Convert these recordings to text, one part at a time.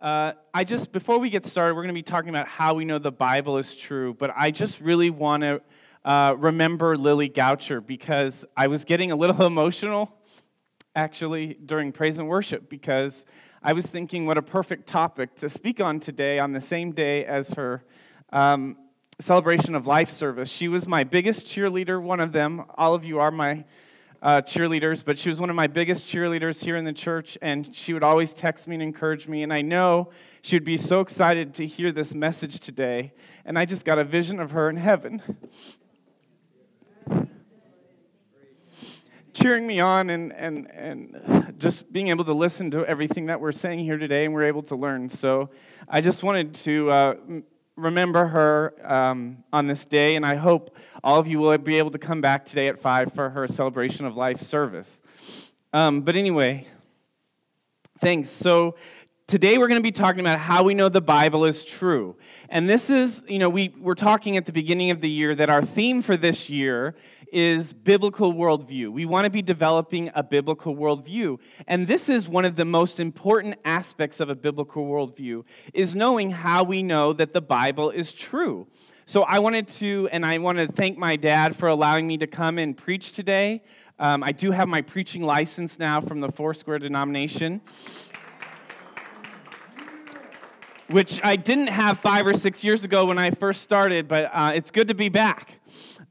Uh, I just, before we get started, we're going to be talking about how we know the Bible is true, but I just really want to uh, remember Lily Goucher because I was getting a little emotional actually during praise and worship because I was thinking what a perfect topic to speak on today on the same day as her um, celebration of life service. She was my biggest cheerleader, one of them. All of you are my uh, cheerleaders, but she was one of my biggest cheerleaders here in the church, and she would always text me and encourage me. And I know she would be so excited to hear this message today. And I just got a vision of her in heaven, cheering me on and, and, and just being able to listen to everything that we're saying here today, and we're able to learn. So I just wanted to. Uh, remember her um, on this day, and I hope all of you will be able to come back today at 5 for her celebration of life service. Um, but anyway, thanks. So today we're going to be talking about how we know the Bible is true. And this is, you know, we were talking at the beginning of the year that our theme for this year is biblical worldview. We want to be developing a biblical worldview. And this is one of the most important aspects of a biblical worldview is knowing how we know that the Bible is true. So I wanted to, and I want to thank my dad for allowing me to come and preach today. Um, I do have my preaching license now from the Foursquare denomination, which I didn't have five or six years ago when I first started, but uh, it's good to be back.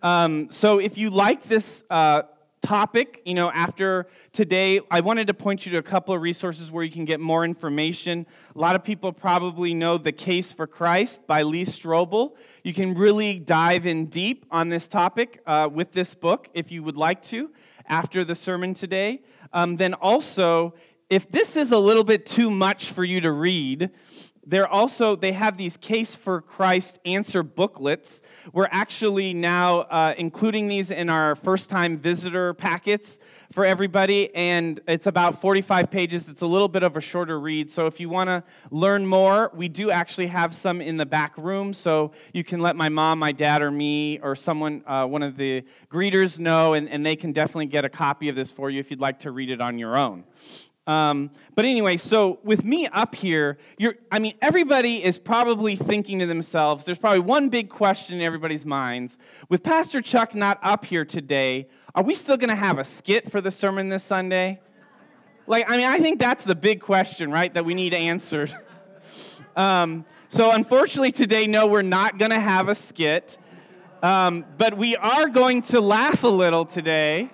Um, so if you like this uh, topic, you know, after today, I wanted to point you to a couple of resources where you can get more information. A lot of people probably know The Case for Christ by Lee Strobel. You can really dive in deep on this topic uh, with this book if you would like to after the sermon today. Um, then also, if this is a little bit too much for you to read, they're also they have these case for christ answer booklets. We're actually now uh, including these in our first time visitor packets for everybody and it's about 45 pages. It's a little bit of a shorter read so if you want to learn more we do actually have some in the back room so you can let my mom my dad or me or someone uh, one of the greeters know and, and they can definitely get a copy of this for you if you'd like to read it on your own um, but anyway, so with me up here, you're, I mean, everybody is probably thinking to themselves, there's probably one big question in everybody's minds. With Pastor Chuck not up here today, are we still going to have a skit for the sermon this Sunday? Like, I mean, I think that's the big question, right, that we need answered. um, so, unfortunately, today, no, we're not going to have a skit. Um, but we are going to laugh a little today.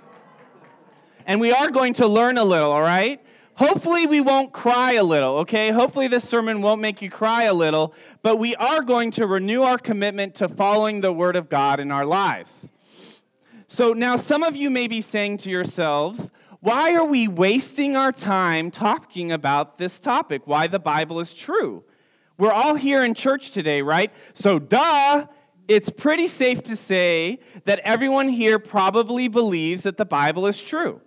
And we are going to learn a little, all right? Hopefully, we won't cry a little, okay? Hopefully, this sermon won't make you cry a little, but we are going to renew our commitment to following the Word of God in our lives. So, now some of you may be saying to yourselves, why are we wasting our time talking about this topic? Why the Bible is true? We're all here in church today, right? So, duh, it's pretty safe to say that everyone here probably believes that the Bible is true.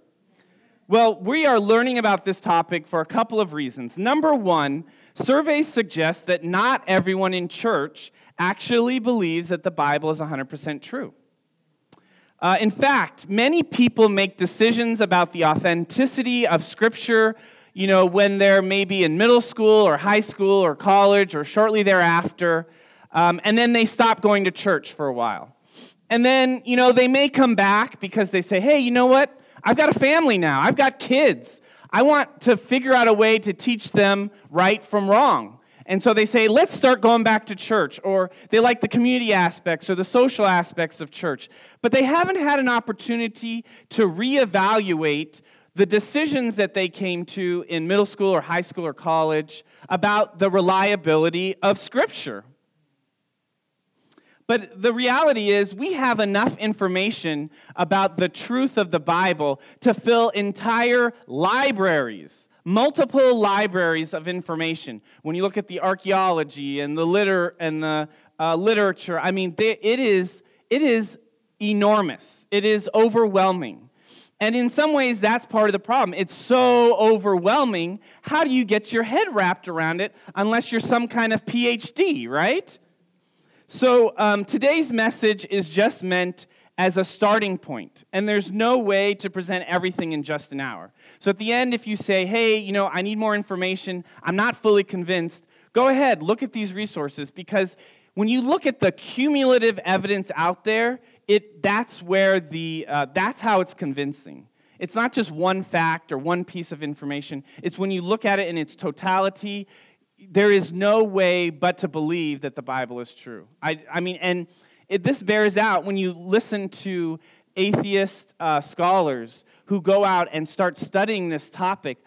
Well, we are learning about this topic for a couple of reasons. Number one, surveys suggest that not everyone in church actually believes that the Bible is 100% true. Uh, in fact, many people make decisions about the authenticity of Scripture, you know, when they're maybe in middle school or high school or college or shortly thereafter, um, and then they stop going to church for a while. And then, you know, they may come back because they say, hey, you know what? I've got a family now, I've got kids. I want to figure out a way to teach them right from wrong. And so they say, let's start going back to church. Or they like the community aspects or the social aspects of church. But they haven't had an opportunity to reevaluate the decisions that they came to in middle school or high school or college about the reliability of Scripture. But the reality is, we have enough information about the truth of the Bible to fill entire libraries, multiple libraries of information. When you look at the archaeology and the, liter- and the uh, literature, I mean, they, it, is, it is enormous, it is overwhelming. And in some ways, that's part of the problem. It's so overwhelming. How do you get your head wrapped around it unless you're some kind of PhD, right? So, um, today's message is just meant as a starting. And there's no way to present everything in just an hour. So at the end, if you say, hey, you know, I need more information, I'm not fully convinced, go ahead, look at these resources because when you look at the cumulative evidence out there, it, that's where the, uh, that's how it's convincing. It's not just one fact or one piece of information. It's when you look at it in its totality, there is no way but to believe that the Bible is true. I, I mean, and it, this bears out when you listen to atheist uh, scholars who go out and start studying this topic.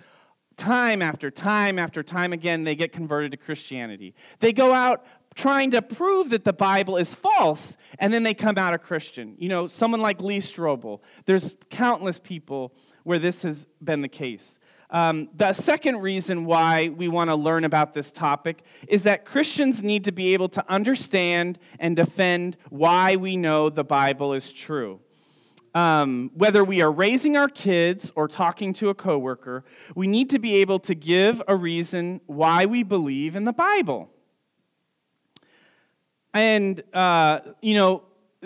Time after time after time again, they get converted to Christianity. They go out trying to prove that the Bible is false, and then they come out a Christian. You know, someone like Lee Strobel. There's countless people where this has been the case. Um, the second reason why we want to learn about this topic is that Christians need to be able to understand and defend why we know the Bible is true. Um, whether we are raising our kids or talking to a coworker, we need to be able to give a reason why we believe in the Bible. And, uh, you know,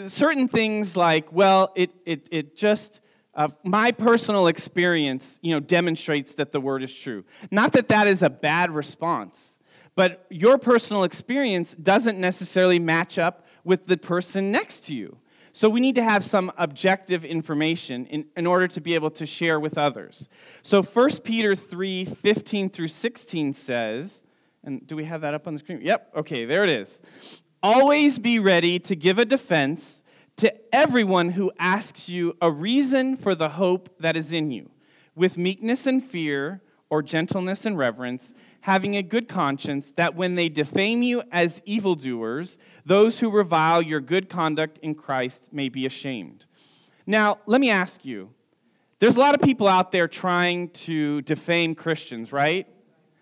certain things like, well, it, it, it just, uh, my personal experience, you know, demonstrates that the word is true. Not that that is a bad response, but your personal experience doesn't necessarily match up with the person next to you. So we need to have some objective information in, in order to be able to share with others. So 1 Peter 3 15 through 16 says, and do we have that up on the screen? Yep, okay, there it is. Always be ready to give a defense to everyone who asks you a reason for the hope that is in you, with meekness and fear, or gentleness and reverence, having a good conscience, that when they defame you as evildoers, those who revile your good conduct in Christ may be ashamed. Now, let me ask you there's a lot of people out there trying to defame Christians, right?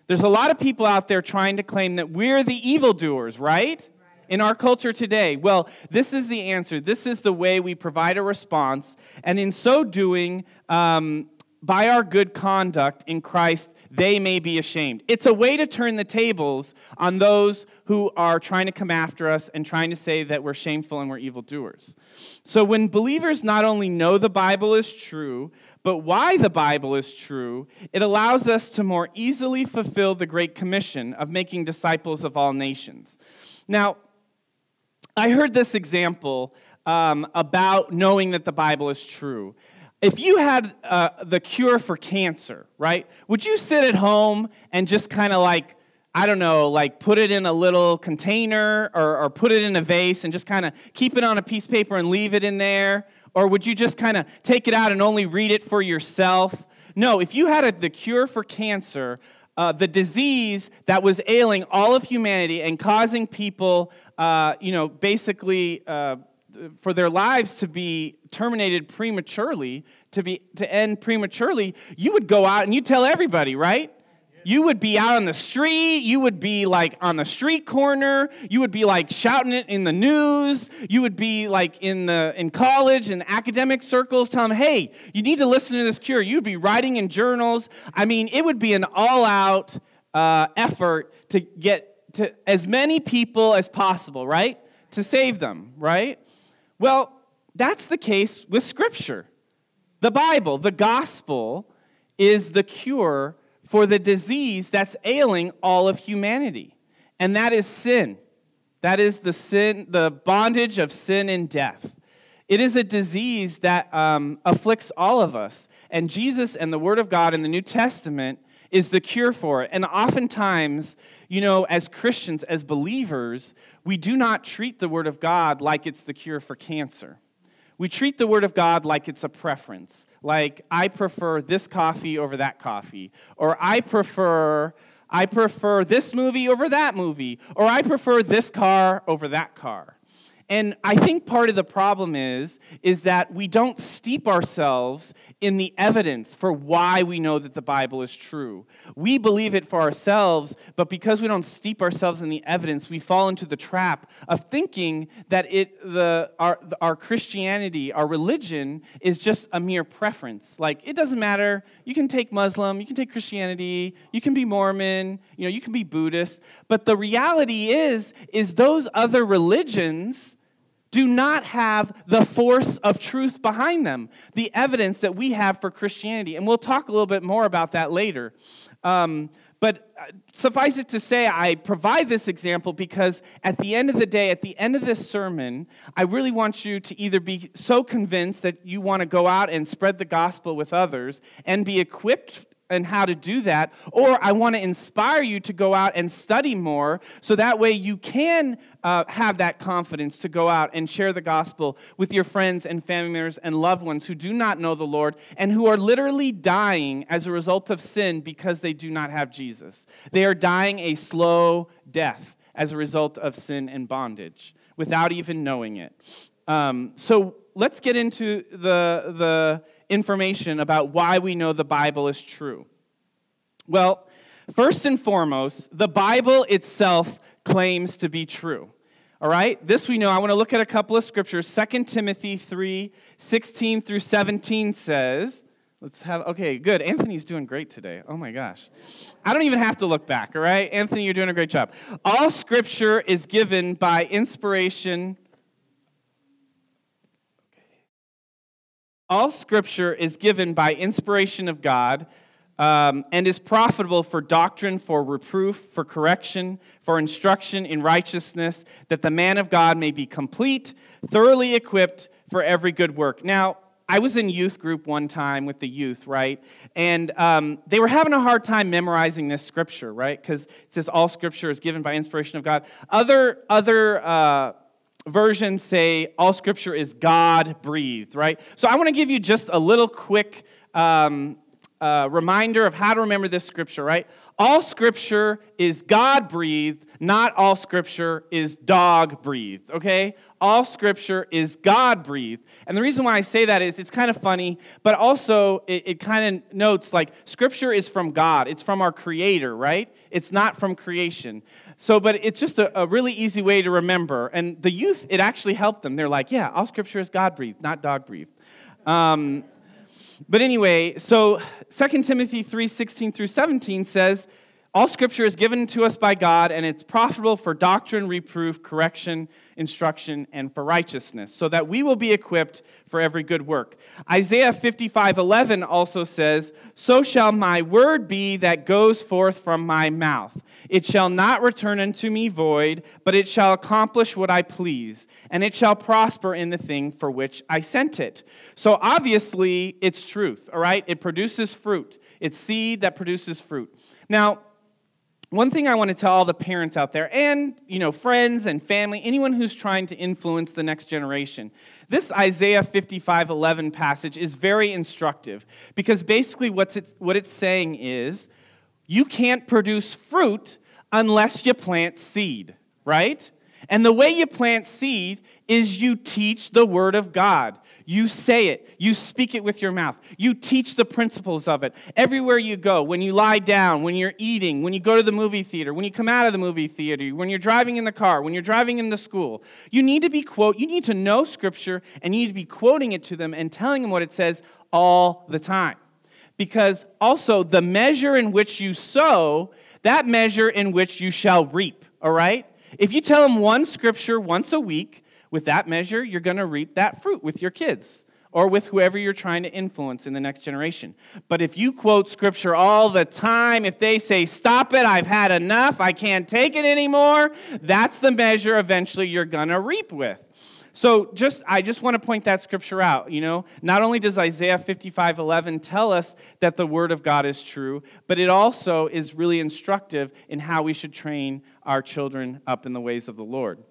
There's a lot of people out there trying to claim that we're the evildoers, right? In our culture today? Well, this is the answer. This is the way we provide a response. And in so doing, um, by our good conduct in Christ, they may be ashamed. It's a way to turn the tables on those who are trying to come after us and trying to say that we're shameful and we're evildoers. So, when believers not only know the Bible is true, but why the Bible is true, it allows us to more easily fulfill the Great Commission of making disciples of all nations. Now, I heard this example um, about knowing that the Bible is true. If you had uh, the cure for cancer, right, would you sit at home and just kind of like, I don't know, like put it in a little container or, or put it in a vase and just kind of keep it on a piece of paper and leave it in there? Or would you just kind of take it out and only read it for yourself? No, if you had a, the cure for cancer, uh, the disease that was ailing all of humanity and causing people, uh, you know, basically uh, for their lives to be terminated prematurely, to be to end prematurely, you would go out and you tell everybody, right? You would be out on the street. You would be like on the street corner. You would be like shouting it in the news. You would be like in the in college and academic circles telling them, "Hey, you need to listen to this cure." You'd be writing in journals. I mean, it would be an all-out uh, effort to get to as many people as possible, right? To save them, right? Well, that's the case with Scripture. The Bible, the gospel, is the cure for the disease that's ailing all of humanity, and that is sin. That is the sin, the bondage of sin and death. It is a disease that um, afflicts all of us, and Jesus and the Word of God in the New Testament is the cure for it. And oftentimes, you know, as Christians, as believers, we do not treat the Word of God like it's the cure for cancer we treat the Word of God like it's a preference. Like, I prefer this coffee over that coffee. Or I prefer. I prefer this movie over that movie, or I prefer this car over that car. And I think part of the problem is is that we don't steep ourselves in the evidence for why we know that the Bible is true. We believe it for ourselves, but because we don't steep ourselves in the evidence, we fall into the trap of thinking that it the our our Christianity, our religion is just a mere preference. Like it doesn't matter. You can take Muslim, you can take Christianity, you can be Mormon, you know, you can be Buddhist, but the reality is is those other religions do not have the force of truth behind them, the evidence that we have for Christianity. And we'll talk a little bit more about that later. Um, but uh, suffice it to say, I provide this example because at the end of the day, at the end of this sermon, I really want you to either be so convinced that you want to go out and spread the gospel with others and be equipped and how to do that, or I want to inspire you to go out and study more so that way you can uh, have that confidence to go out and share the gospel with your friends and family members and loved ones who do not know the Lord and who are literally dying as a result of sin because they do not have Jesus. They are dying a slow death as a result of sin and bondage without even knowing it. Um, so let's get into the, the information about why we know the Bible is true? Well, first and foremost, the Bible itself claims to be true. All right? This we know. I want to look at a couple of scriptures. 2 Timothy 3 16 through 17 says, Let's have, okay, good. Anthony's doing great today. Oh my gosh. I don't even have to look back, all right? Anthony, you're doing a great job. All scripture is given by inspiration All scripture is given by inspiration of God um, and is profitable for doctrine, for reproof, for correction, for instruction in righteousness, that the man of God may be complete, thoroughly equipped for every good work. Now, I was in youth group one time with the youth, right? And um, they were having a hard time memorizing this scripture, right? Because it says all scripture is given by inspiration of God. Other, other uh, versions say all scripture is God breathed, right? So I want to give you just a little quick um, uh, reminder of how to remember this scripture, right? All scripture is God breathed, not all scripture is dog breathed, okay? All scripture is God breathed. And the reason why I say that is it's kind of funny, but also it, it kind of notes like scripture is from God, it's from our creator, right? It's not from creation. So, but it's just a, a really easy way to remember. And the youth, it actually helped them. They're like, yeah, all scripture is God breathed, not dog breathed. Um, but anyway, so 2 Timothy 3 16 through 17 says, all scripture is given to us by God, and it's profitable for doctrine, reproof, correction, instruction, and for righteousness, so that we will be equipped for every good work. Isaiah 55 11 also says, So shall my word be that goes forth from my mouth. It shall not return unto me void, but it shall accomplish what I please, and it shall prosper in the thing for which I sent it. So obviously, it's truth, all right? It produces fruit, it's seed that produces fruit. Now, one thing I want to tell all the parents out there and, you know, friends and family, anyone who's trying to influence the next generation. This Isaiah 55:11 passage is very instructive because basically what's it, what it's saying is you can't produce fruit unless you plant seed, right? And the way you plant seed is you teach the word of God. You say it. You speak it with your mouth. You teach the principles of it. Everywhere you go, when you lie down, when you're eating, when you go to the movie theater, when you come out of the movie theater, when you're driving in the car, when you're driving in the school, you need to be quote, you need to know scripture and you need to be quoting it to them and telling them what it says all the time. Because also the measure in which you sow, that measure in which you shall reap, all right? If you tell them one scripture once a week, with that measure, you're going to reap that fruit with your kids or with whoever you're trying to influence in the next generation. But if you quote scripture all the time, if they say, Stop it, I've had enough, I can't take it anymore, that's the measure eventually you're going to reap with. So just I just want to point that scripture out, you know. Not only does Isaiah 55:11 tell us that the word of God is true, but it also is really instructive in how we should train our children up in the ways of the Lord.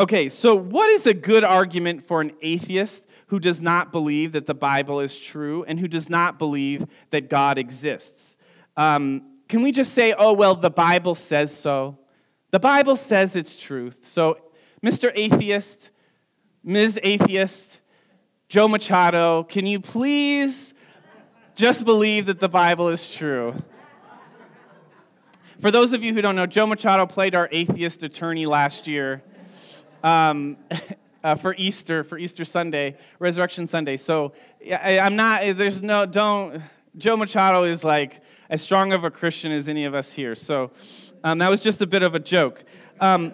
Okay, so what is a good argument for an atheist who does not believe that the Bible is true and who does not believe that God exists? Um, can we just say, oh, well, the Bible says so? The Bible says it's truth. So, Mr. Atheist, Ms. Atheist, Joe Machado, can you please just believe that the Bible is true? For those of you who don't know, Joe Machado played our atheist attorney last year um, uh, for Easter, for Easter Sunday, Resurrection Sunday. So I, I'm not, there's no, don't, Joe Machado is like as strong of a Christian as any of us here. So um, that was just a bit of a joke. Um,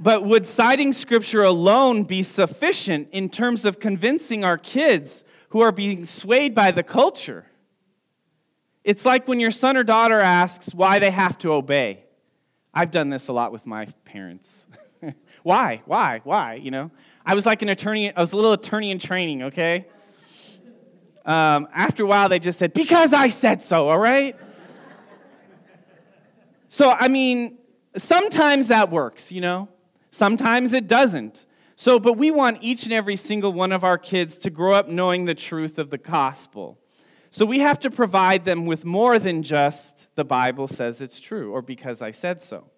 But would citing scripture alone be sufficient in terms of convincing our kids who are being swayed by the culture? It's like when your son or daughter asks why they have to obey. I've done this a lot with my parents. why? Why? Why? You know? I was like an attorney, I was a little attorney in training, okay? Um, after a while, they just said, because I said so, all right? so, I mean, sometimes that works, you know? Sometimes it doesn't. So, but we want each and every single one of our kids to grow up knowing the truth of the gospel. So we have to provide them with more than just the Bible says it's true or because I said so.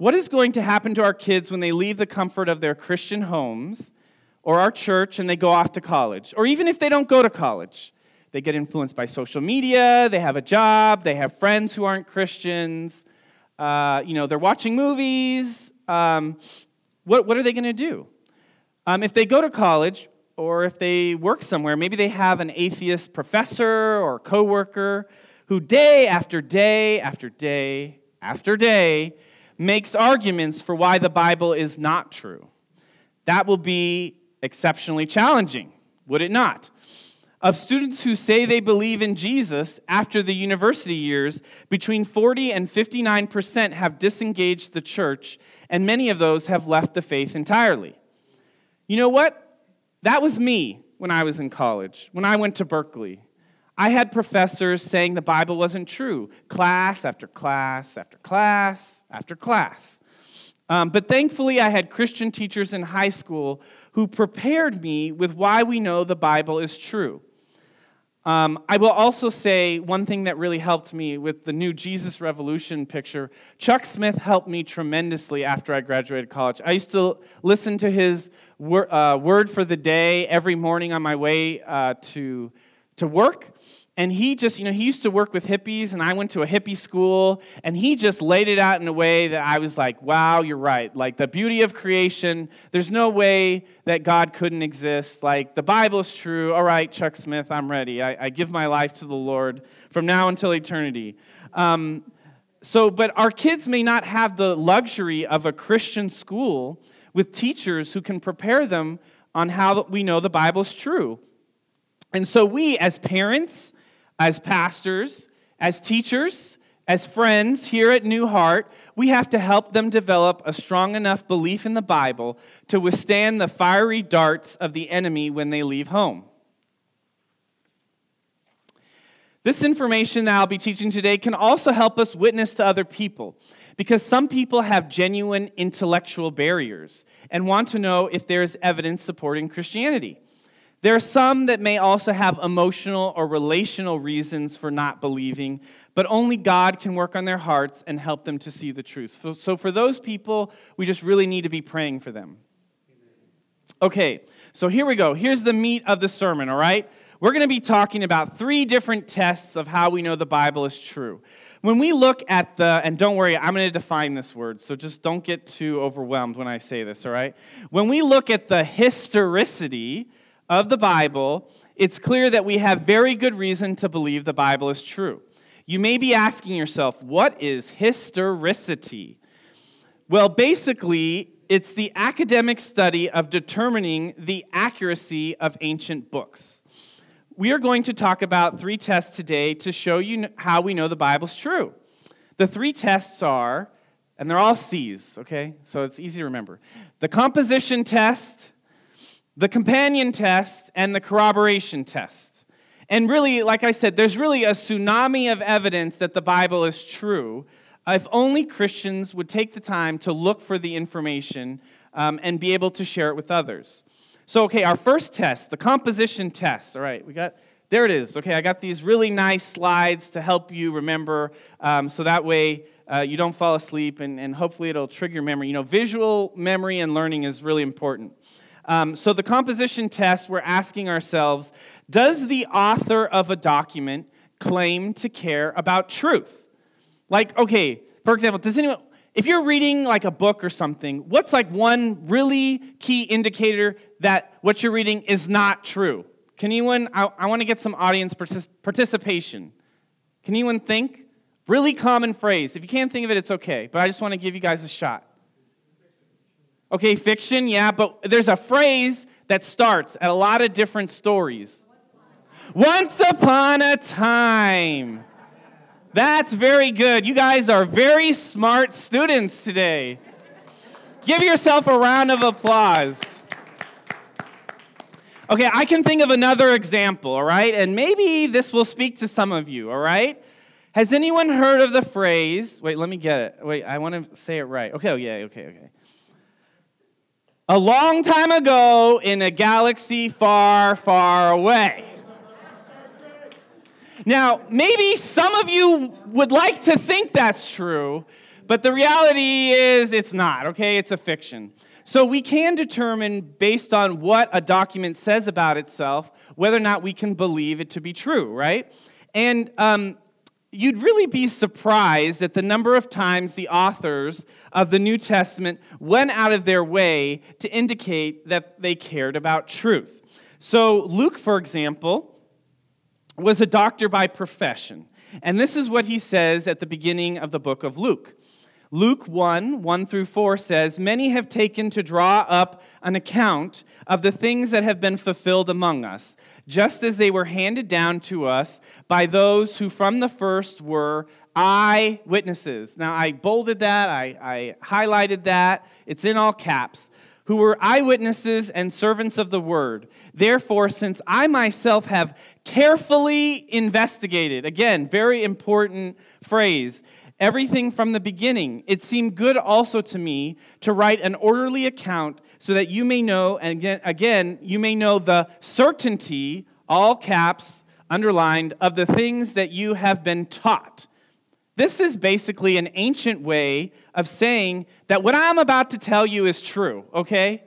What is going to happen to our kids when they leave the comfort of their Christian homes or our church and they go off to college? Or even if they don't go to college, they get influenced by social media, they have a job, they have friends who aren't Christians, uh, you know, they're watching movies. Um, what, what are they going to do? Um, if they go to college, or if they work somewhere, maybe they have an atheist professor or coworker who day after day after day after day makes arguments for why the Bible is not true. That will be exceptionally challenging, would it not? Of students who say they believe in Jesus after the university years, between 40 and 59% have disengaged the church, and many of those have left the faith entirely. You know what? That was me when I was in college, when I went to Berkeley. I had professors saying the Bible wasn't true, class after class after class after class. Um, but thankfully, I had Christian teachers in high school who prepared me with why we know the Bible is true. Um, I will also say one thing that really helped me with the new Jesus Revolution picture. Chuck Smith helped me tremendously after I graduated college. I used to listen to his wor- uh, word for the day every morning on my way uh, to, to work and he just, you know, he used to work with hippies, and I went to a hippie school, and he just laid it out in a way that I was like, wow, you're right. Like the beauty of creation, there's no way that God couldn't exist. Like the Bible is true. All right, Chuck Smith, I'm ready. I, I give my life to the Lord from now until eternity. Um, so, but our kids may not have the luxury of a Christian school with teachers who can prepare them on how we know the Bible's true. And so, we as parents, as pastors, as teachers, as friends here at New Heart, we have to help them develop a strong enough belief in the Bible to withstand the fiery darts of the enemy when they leave home. This information that I'll be teaching today can also help us witness to other people because some people have genuine intellectual barriers and want to know if there's evidence supporting Christianity. There are some that may also have emotional or relational reasons for not believing, but only God can work on their hearts and help them to see the truth. So, for those people, we just really need to be praying for them. Okay, so here we go. Here's the meat of the sermon, all right? We're going to be talking about three different tests of how we know the Bible is true. When we look at the, and don't worry, I'm going to define this word, so just don't get too overwhelmed when I say this, all right? When we look at the historicity, of the Bible, it's clear that we have very good reason to believe the Bible is true. You may be asking yourself, what is historicity? Well, basically, it's the academic study of determining the accuracy of ancient books. We are going to talk about three tests today to show you how we know the Bible's true. The three tests are, and they're all C's, okay? So it's easy to remember. The composition test, the companion test and the corroboration test. And really, like I said, there's really a tsunami of evidence that the Bible is true if only Christians would take the time to look for the information um, and be able to share it with others. So, okay, our first test, the composition test. All right, we got, there it is. Okay, I got these really nice slides to help you remember um, so that way uh, you don't fall asleep and, and hopefully it'll trigger your memory. You know, visual memory and learning is really important. Um, so, the composition test, we're asking ourselves Does the author of a document claim to care about truth? Like, okay, for example, does anyone, if you're reading like a book or something, what's like one really key indicator that what you're reading is not true? Can anyone, I, I want to get some audience partic- participation. Can anyone think? Really common phrase. If you can't think of it, it's okay, but I just want to give you guys a shot. Okay, fiction, yeah, but there's a phrase that starts at a lot of different stories. Once upon a time. That's very good. You guys are very smart students today. Give yourself a round of applause. Okay, I can think of another example, all right? And maybe this will speak to some of you, all right? Has anyone heard of the phrase? Wait, let me get it. Wait, I want to say it right. Okay, oh, yeah, okay, okay. A long time ago in a galaxy far, far away. Now, maybe some of you would like to think that's true, but the reality is it's not, okay? It's a fiction. So we can determine, based on what a document says about itself, whether or not we can believe it to be true, right? And um, you'd really be surprised at the number of times the authors of the New Testament went out of their way to indicate that they cared about truth. So, Luke, for example, was a doctor by profession. And this is what he says at the beginning of the book of Luke. Luke 1 1 through 4 says, Many have taken to draw up an account of the things that have been fulfilled among us, just as they were handed down to us by those who from the first were eyewitnesses. Now, I bolded that, I, I highlighted that, it's in all caps who were eyewitnesses and servants of the word. Therefore, since I myself have carefully investigated, again, very important phrase, everything from the beginning, it seemed good also to me to write an orderly account so that you may know, and again, again you may know the certainty, all caps, underlined, of the things that you have been taught this is basically an ancient way of saying that what I'm about to tell you is true, okay?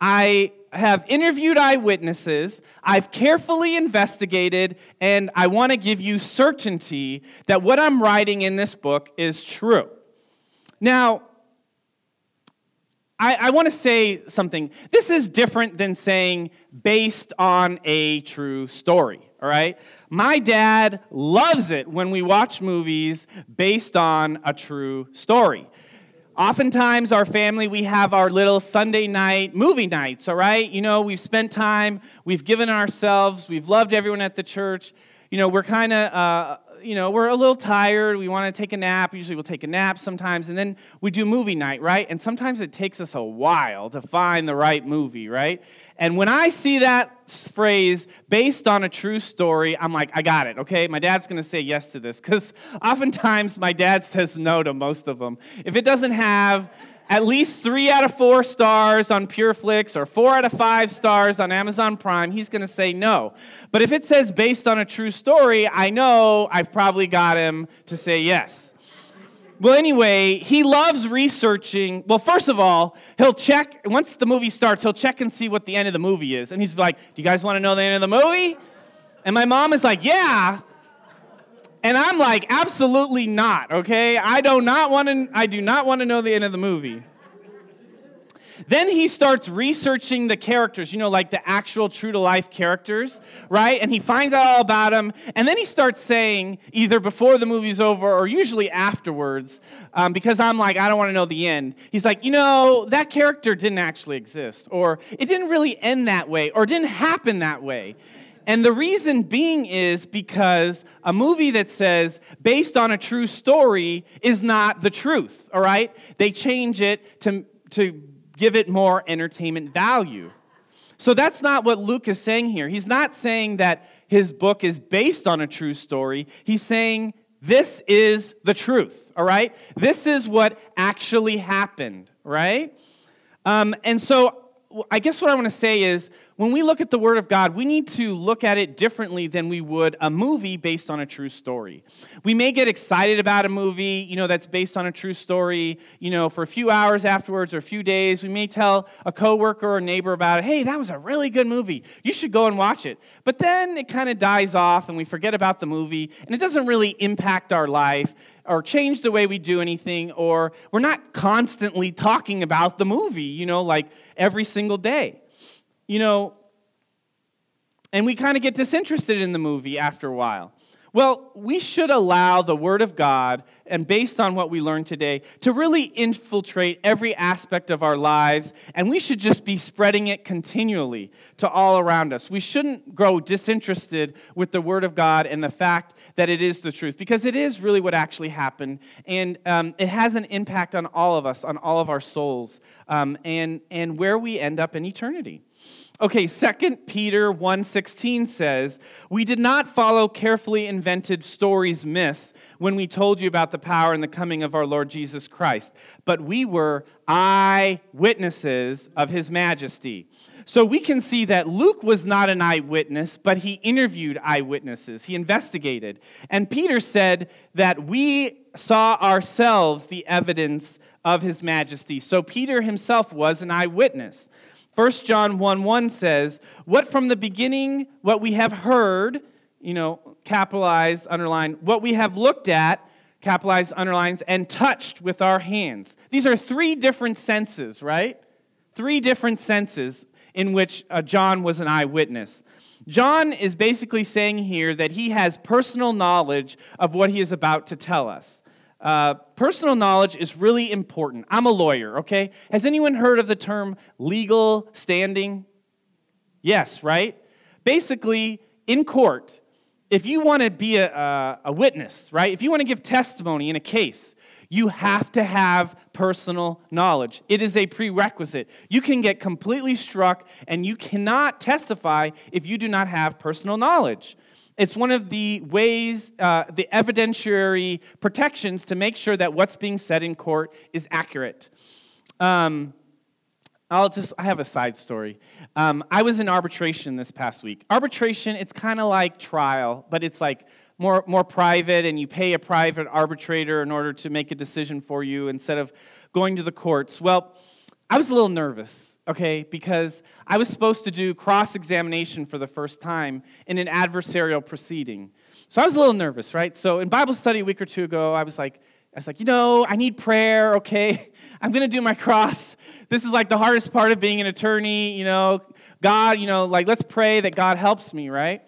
I have interviewed eyewitnesses, I've carefully investigated, and I want to give you certainty that what I'm writing in this book is true. Now, I, I want to say something. This is different than saying based on a true story, all right? My dad loves it when we watch movies based on a true story. Oftentimes, our family, we have our little Sunday night movie nights, all right? You know, we've spent time, we've given ourselves, we've loved everyone at the church. You know, we're kind of uh, you know, we're a little tired, we want to take a nap. Usually we'll take a nap sometimes, and then we do movie night, right? And sometimes it takes us a while to find the right movie, right? And when I see that phrase based on a true story, I'm like, I got it, okay? My dad's gonna say yes to this, because oftentimes my dad says no to most of them. If it doesn't have at least three out of four stars on PureFlix or four out of five stars on Amazon Prime, he's going to say no. But if it says based on a true story, I know I've probably got him to say yes. Well, anyway, he loves researching. Well, first of all, he'll check, once the movie starts, he'll check and see what the end of the movie is. And he's like, Do you guys want to know the end of the movie? And my mom is like, Yeah. And I'm like, absolutely not, okay? I do not want to I do not want to know the end of the movie. Then he starts researching the characters, you know, like the actual true to life characters, right? And he finds out all about them. And then he starts saying, either before the movie's over or usually afterwards, um, because I'm like, I don't want to know the end. He's like, you know, that character didn't actually exist, or it didn't really end that way, or didn't happen that way. And the reason being is because a movie that says based on a true story is not the truth, all right? They change it to, to give it more entertainment value. So that's not what Luke is saying here. He's not saying that his book is based on a true story. He's saying this is the truth, all right? This is what actually happened, right? Um, and so I guess what I want to say is when we look at the Word of God, we need to look at it differently than we would a movie based on a true story. We may get excited about a movie, you know, that's based on a true story, you know, for a few hours afterwards or a few days. We may tell a coworker or neighbor about it. Hey, that was a really good movie. You should go and watch it. But then it kind of dies off and we forget about the movie and it doesn't really impact our life or change the way we do anything, or we're not constantly talking about the movie, you know, like every single day. You know, and we kind of get disinterested in the movie after a while. Well, we should allow the Word of God, and based on what we learned today, to really infiltrate every aspect of our lives, and we should just be spreading it continually to all around us. We shouldn't grow disinterested with the Word of God and the fact that it is the truth, because it is really what actually happened, and um, it has an impact on all of us, on all of our souls, um, and, and where we end up in eternity. Okay, 2 Peter 1:16 says, "We did not follow carefully invented stories myths when we told you about the power and the coming of our Lord Jesus Christ, but we were eyewitnesses of his majesty." So we can see that Luke was not an eyewitness, but he interviewed eyewitnesses. He investigated. And Peter said that we saw ourselves the evidence of his majesty. So Peter himself was an eyewitness. 1 John 1 1 says, What from the beginning, what we have heard, you know, capitalized, underline, what we have looked at, capitalized, underlines, and touched with our hands. These are three different senses, right? Three different senses in which uh, John was an eyewitness. John is basically saying here that he has personal knowledge of what he is about to tell us. Uh, personal knowledge is really important. I'm a lawyer, okay? Has anyone heard of the term legal standing? Yes, right? Basically, in court, if you want to be a, a, a witness, right? If you want to give testimony in a case, you have to have personal knowledge. It is a prerequisite. You can get completely struck and you cannot testify if you do not have personal knowledge. It's one of the ways, uh, the evidentiary protections to make sure that what's being said in court is accurate. Um, I'll just, I have a side story. Um, I was in arbitration this past week. Arbitration, it's kind of like trial, but it's like more, more private, and you pay a private arbitrator in order to make a decision for you instead of going to the courts. Well, I was a little nervous okay, because I was supposed to do cross examination for the first time in an adversarial proceeding. So I was a little nervous, right? So in Bible study a week or two ago, I was like, I was like, you know, I need prayer, okay? I'm gonna do my cross. This is like the hardest part of being an attorney, you know. God, you know, like let's pray that God helps me, right?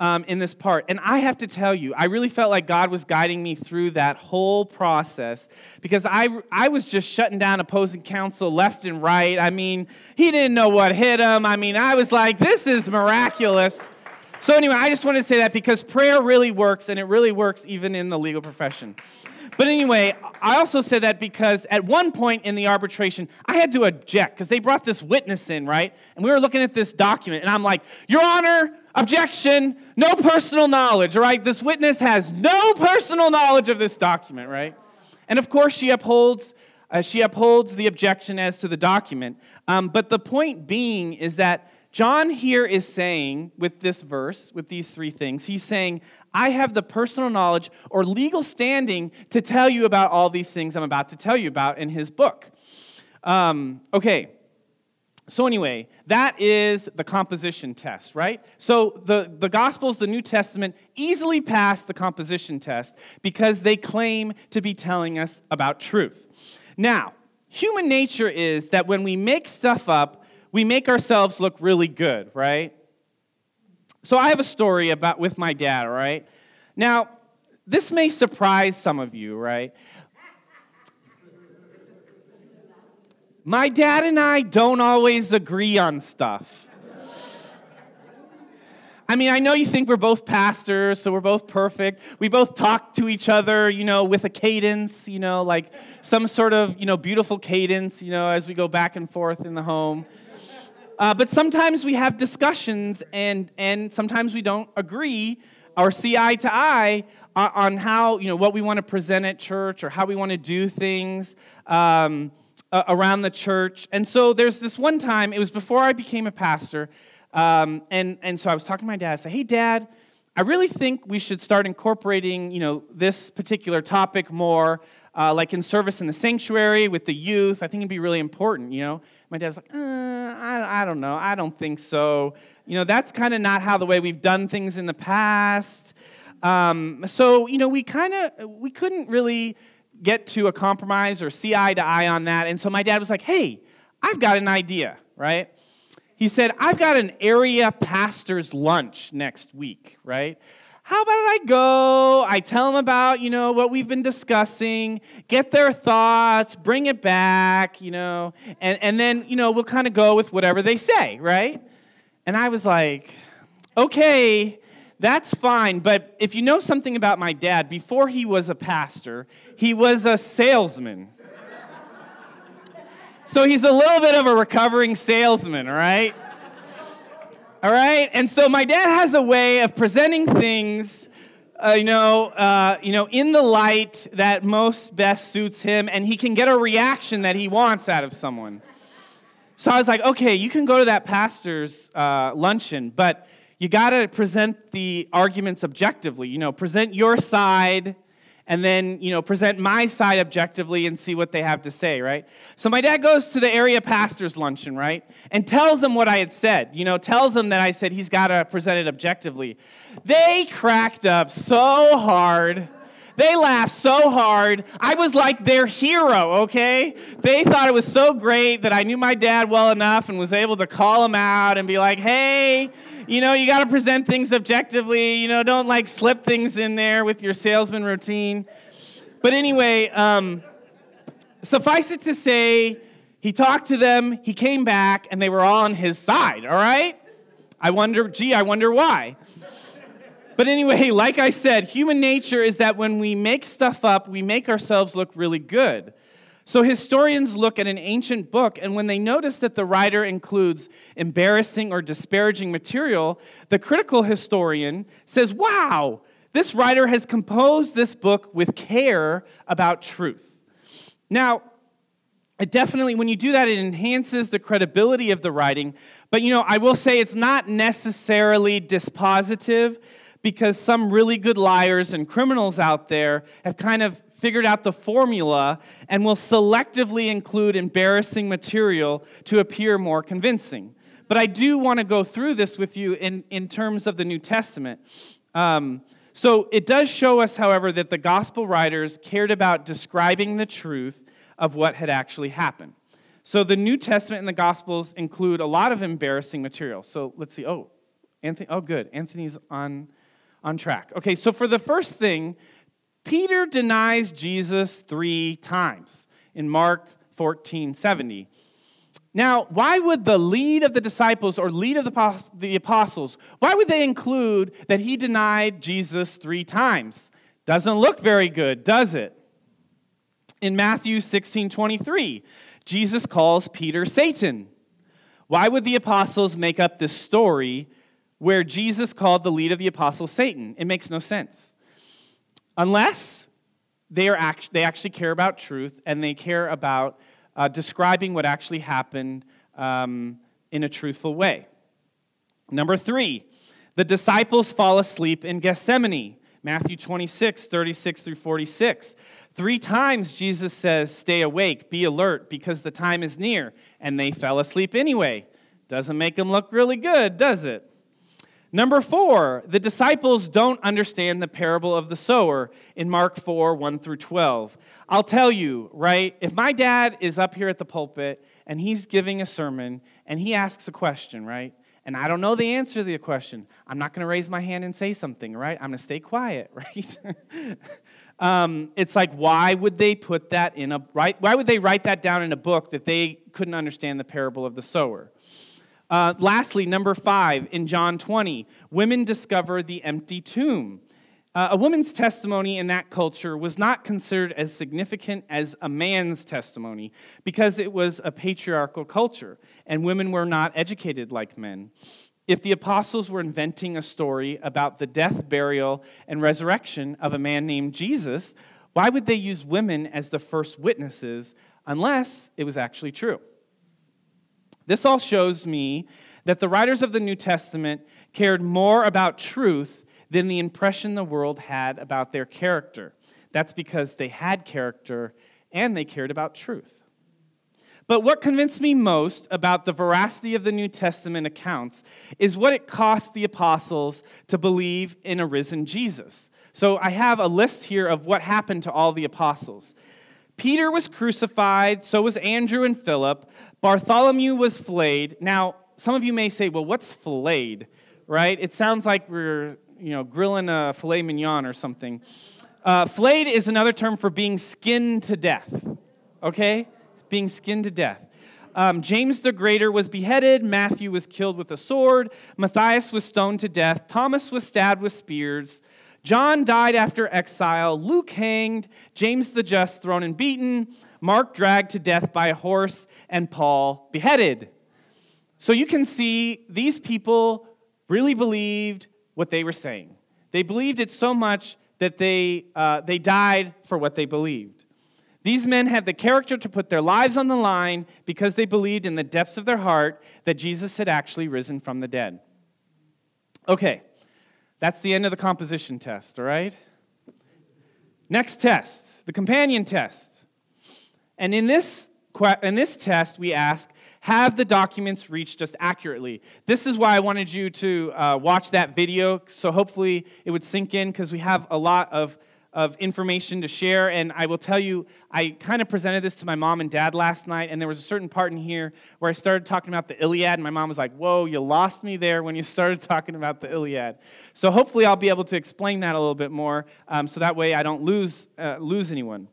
Um, in this part. And I have to tell you, I really felt like God was guiding me through that whole process because I, I was just shutting down opposing counsel left and right. I mean, he didn't know what hit him. I mean, I was like, this is miraculous. So, anyway, I just want to say that because prayer really works, and it really works even in the legal profession. But anyway, I also said that because at one point in the arbitration, I had to object because they brought this witness in, right? And we were looking at this document, and I'm like, Your Honor, objection, no personal knowledge, right? This witness has no personal knowledge of this document, right? And of course, she upholds. Uh, she upholds the objection as to the document. Um, but the point being is that John here is saying, with this verse, with these three things, he's saying, I have the personal knowledge or legal standing to tell you about all these things I'm about to tell you about in his book. Um, okay, so anyway, that is the composition test, right? So the, the Gospels, the New Testament, easily pass the composition test because they claim to be telling us about truth. Now, human nature is that when we make stuff up, we make ourselves look really good, right? So I have a story about with my dad, right? Now, this may surprise some of you, right? My dad and I don't always agree on stuff. I mean, I know you think we're both pastors, so we're both perfect. We both talk to each other, you know, with a cadence, you know, like some sort of, you know, beautiful cadence, you know, as we go back and forth in the home. Uh, but sometimes we have discussions, and, and sometimes we don't agree or see eye to eye on how, you know, what we want to present at church or how we want to do things um, around the church. And so there's this one time, it was before I became a pastor, um, and, and so I was talking to my dad. I said, hey, Dad, I really think we should start incorporating, you know, this particular topic more, uh, like in service in the sanctuary with the youth. I think it'd be really important, you know. My dad's like, uh, I, I don't know. I don't think so. You know, that's kind of not how the way we've done things in the past. Um, so, you know, we kind of, we couldn't really get to a compromise or see eye to eye on that. And so my dad was like, hey, I've got an idea, right? He said, I've got an area pastor's lunch next week, right? How about I go? I tell them about, you know, what we've been discussing, get their thoughts, bring it back, you know, and, and then, you know, we'll kind of go with whatever they say, right? And I was like, okay, that's fine. But if you know something about my dad, before he was a pastor, he was a salesman. so he's a little bit of a recovering salesman, right? All right? And so my dad has a way of presenting things, uh, you, know, uh, you know, in the light that most best suits him, and he can get a reaction that he wants out of someone. So I was like, okay, you can go to that pastor's uh, luncheon, but you got to present the arguments objectively. You know, present your side and then, you know, present my side objectively and see what they have to say, right? So my dad goes to the area pastor's luncheon, right? And tells them what I had said. You know, tells them that I said he's got to present it objectively. They cracked up so hard. They laughed so hard. I was like their hero, okay? They thought it was so great that I knew my dad well enough and was able to call him out and be like, hey, you know, you got to present things objectively. You know, don't like slip things in there with your salesman routine. But anyway, um, suffice it to say, he talked to them, he came back, and they were all on his side, all right? I wonder, gee, I wonder why. But anyway, like I said, human nature is that when we make stuff up, we make ourselves look really good. So historians look at an ancient book, and when they notice that the writer includes embarrassing or disparaging material, the critical historian says, Wow, this writer has composed this book with care about truth. Now, it definitely, when you do that, it enhances the credibility of the writing. But you know, I will say it's not necessarily dispositive because some really good liars and criminals out there have kind of figured out the formula and will selectively include embarrassing material to appear more convincing. But I do want to go through this with you in, in terms of the New Testament. Um, so it does show us, however, that the gospel writers cared about describing the truth of what had actually happened. So the New Testament and the Gospels include a lot of embarrassing material. So let's see. Oh, Anthony. Oh, good. Anthony's on on track. Okay, so for the first thing, Peter denies Jesus three times in Mark 14 70. Now, why would the lead of the disciples or lead of the apostles, why would they include that he denied Jesus three times? Doesn't look very good, does it? In Matthew 16 23, Jesus calls Peter Satan. Why would the apostles make up this story where Jesus called the lead of the apostles Satan. It makes no sense. Unless they, are act- they actually care about truth and they care about uh, describing what actually happened um, in a truthful way. Number three, the disciples fall asleep in Gethsemane. Matthew 26, 36 through 46. Three times Jesus says, Stay awake, be alert, because the time is near. And they fell asleep anyway. Doesn't make them look really good, does it? Number four, the disciples don't understand the parable of the sower in Mark 4 1 through 12. I'll tell you, right? If my dad is up here at the pulpit and he's giving a sermon and he asks a question, right? And I don't know the answer to the question, I'm not going to raise my hand and say something, right? I'm going to stay quiet, right? um, it's like, why would they put that in a, right? Why would they write that down in a book that they couldn't understand the parable of the sower? Uh, lastly, number five, in John 20, women discover the empty tomb. Uh, a woman's testimony in that culture was not considered as significant as a man's testimony because it was a patriarchal culture and women were not educated like men. If the apostles were inventing a story about the death, burial, and resurrection of a man named Jesus, why would they use women as the first witnesses unless it was actually true? This all shows me that the writers of the New Testament cared more about truth than the impression the world had about their character. That's because they had character and they cared about truth. But what convinced me most about the veracity of the New Testament accounts is what it cost the apostles to believe in a risen Jesus. So I have a list here of what happened to all the apostles. Peter was crucified, so was Andrew and Philip. Bartholomew was flayed. Now, some of you may say, well, what's flayed, right? It sounds like we're you know, grilling a filet mignon or something. Uh, flayed is another term for being skinned to death. Okay? Being skinned to death. Um, James the Greater was beheaded. Matthew was killed with a sword. Matthias was stoned to death. Thomas was stabbed with spears. John died after exile. Luke hanged. James the Just thrown and beaten. Mark dragged to death by a horse. And Paul beheaded. So you can see these people really believed what they were saying. They believed it so much that they, uh, they died for what they believed. These men had the character to put their lives on the line because they believed in the depths of their heart that Jesus had actually risen from the dead. Okay, that's the end of the composition test, all right? Next test, the companion test. And in this, in this test, we ask have the documents reached just accurately? This is why I wanted you to uh, watch that video, so hopefully it would sink in because we have a lot of, of information to share. And I will tell you, I kind of presented this to my mom and dad last night, and there was a certain part in here where I started talking about the Iliad, and my mom was like, Whoa, you lost me there when you started talking about the Iliad. So hopefully I'll be able to explain that a little bit more um, so that way I don't lose, uh, lose anyone.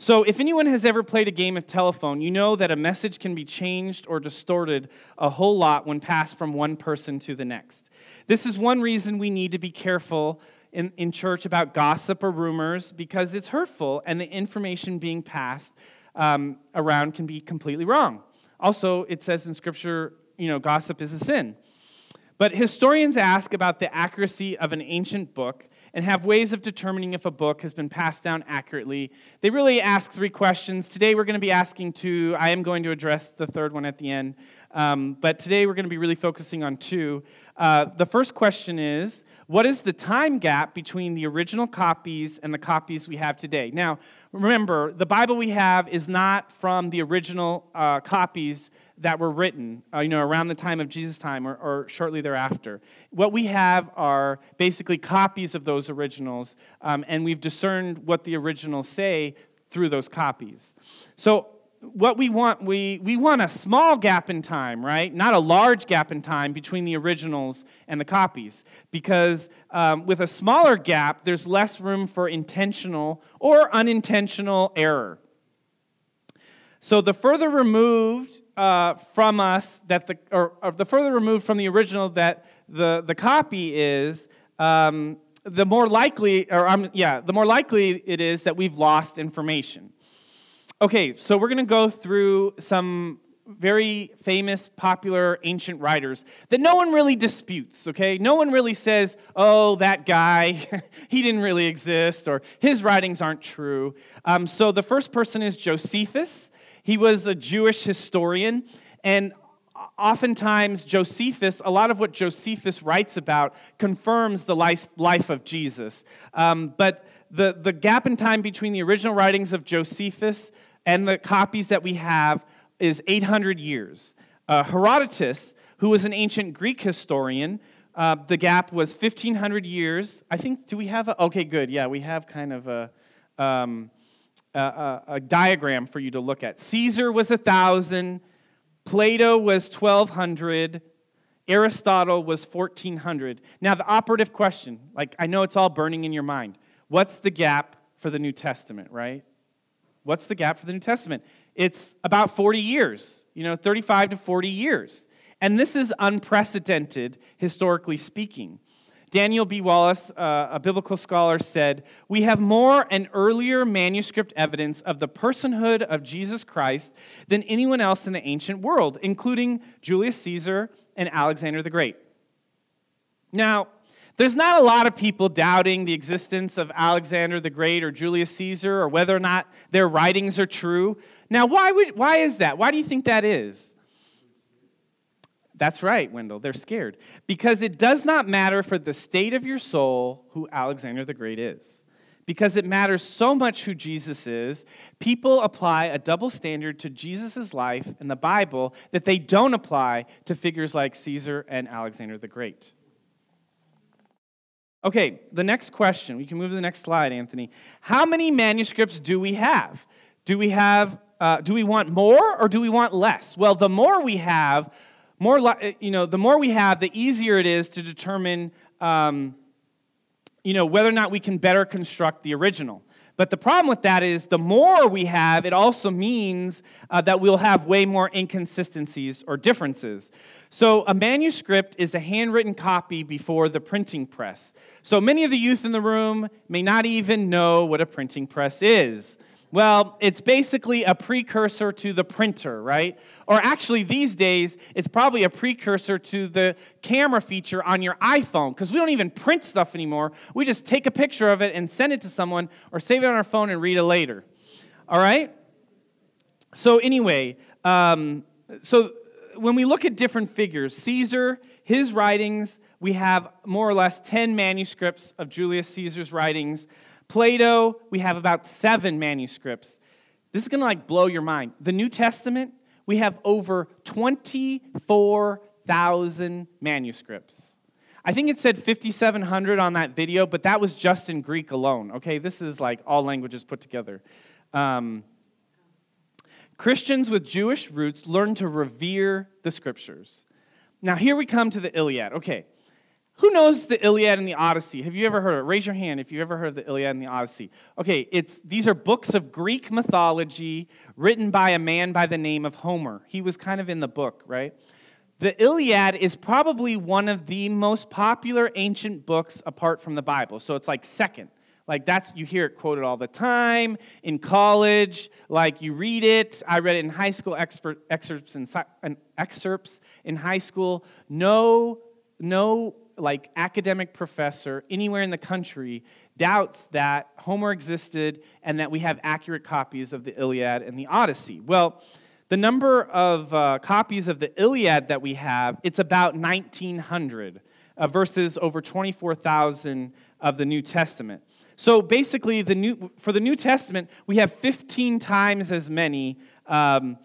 So, if anyone has ever played a game of telephone, you know that a message can be changed or distorted a whole lot when passed from one person to the next. This is one reason we need to be careful in, in church about gossip or rumors because it's hurtful and the information being passed um, around can be completely wrong. Also, it says in Scripture, you know, gossip is a sin. But historians ask about the accuracy of an ancient book and have ways of determining if a book has been passed down accurately. They really ask three questions. Today we're going to be asking two. I am going to address the third one at the end. Um, but today we're going to be really focusing on two. Uh, the first question is What is the time gap between the original copies and the copies we have today? Now, remember, the Bible we have is not from the original uh, copies that were written, uh, you know, around the time of Jesus' time or, or, shortly thereafter. What we have are basically copies of those originals, um, and we've discerned what the originals say through those copies. So what we want, we, we want a small gap in time, right? Not a large gap in time between the originals and the copies. Because um, with a smaller gap, there's less room for intentional or unintentional error. So the further removed uh, from us that the, or, or, the further removed from the original that the, the copy is, um, the more likely, or um, yeah, the more likely it is that we've lost information. Okay, so we're going to go through some very famous, popular ancient writers that no one really disputes, okay? No one really says, oh, that guy, he didn't really exist, or his writings aren't true. Um, so the first person is Josephus. He was a Jewish historian, and oftentimes Josephus, a lot of what Josephus writes about confirms the life, life of Jesus. Um, but the, the gap in time between the original writings of Josephus and the copies that we have is 800 years. Uh, Herodotus, who was an ancient Greek historian, uh, the gap was 1,500 years. I think, do we have a, okay, good, yeah, we have kind of a, um, a, a, diagram for you to look at. Caesar was a 1,000, Plato was 1,200, Aristotle was 1,400. Now, the operative question, like I know it's all burning in your mind what's the gap for the New Testament, right? What's the gap for the New Testament? It's about 40 years, you know, 35 to 40 years. And this is unprecedented, historically speaking. Daniel B. Wallace, uh, a biblical scholar, said, We have more and earlier manuscript evidence of the personhood of Jesus Christ than anyone else in the ancient world, including Julius Caesar and Alexander the Great. Now, there's not a lot of people doubting the existence of Alexander the Great or Julius Caesar or whether or not their writings are true. Now, why, would, why is that? Why do you think that is? That's right, Wendell. They're scared. Because it does not matter for the state of your soul who Alexander the Great is. Because it matters so much who Jesus is, people apply a double standard to Jesus' life and the Bible that they don't apply to figures like Caesar and Alexander the Great. Okay, the next question. We can move to the next slide, Anthony. How many manuscripts do we have? Do we have uh, do we want more or do we want less? Well, the more we have, more, you know, the more we have, the easier it is to determine um, you know, whether or not we can better construct the original. But the problem with that is the more we have, it also means uh, that we'll have way more inconsistencies or differences. So, a manuscript is a handwritten copy before the printing press. So, many of the youth in the room may not even know what a printing press is. Well, it's basically a precursor to the printer, right? Or actually, these days, it's probably a precursor to the camera feature on your iPhone, because we don't even print stuff anymore. We just take a picture of it and send it to someone, or save it on our phone and read it later. All right? So, anyway, um, so when we look at different figures, Caesar, his writings, we have more or less 10 manuscripts of Julius Caesar's writings. Plato, we have about seven manuscripts. This is going to like blow your mind. The New Testament, we have over 24,000 manuscripts. I think it said 5,700 on that video, but that was just in Greek alone. Okay, this is like all languages put together. Um, Christians with Jewish roots learn to revere the scriptures. Now, here we come to the Iliad. Okay, who knows the Iliad and the Odyssey? Have you ever heard of it? Raise your hand if you've ever heard of the Iliad and the Odyssey. Okay, it's these are books of Greek mythology written by a man by the name of Homer. He was kind of in the book, right? The Iliad is probably one of the most popular ancient books apart from the Bible. So it's like second. Like that's you hear it quoted all the time in college. Like you read it. I read it in high school. Excerpts in excerpts in high school. No, no like academic professor anywhere in the country doubts that Homer existed and that we have accurate copies of the Iliad and the Odyssey. Well, the number of uh, copies of the Iliad that we have, it's about 1,900 uh, versus over 24,000 of the New Testament. So basically, the new, for the New Testament, we have 15 times as many um,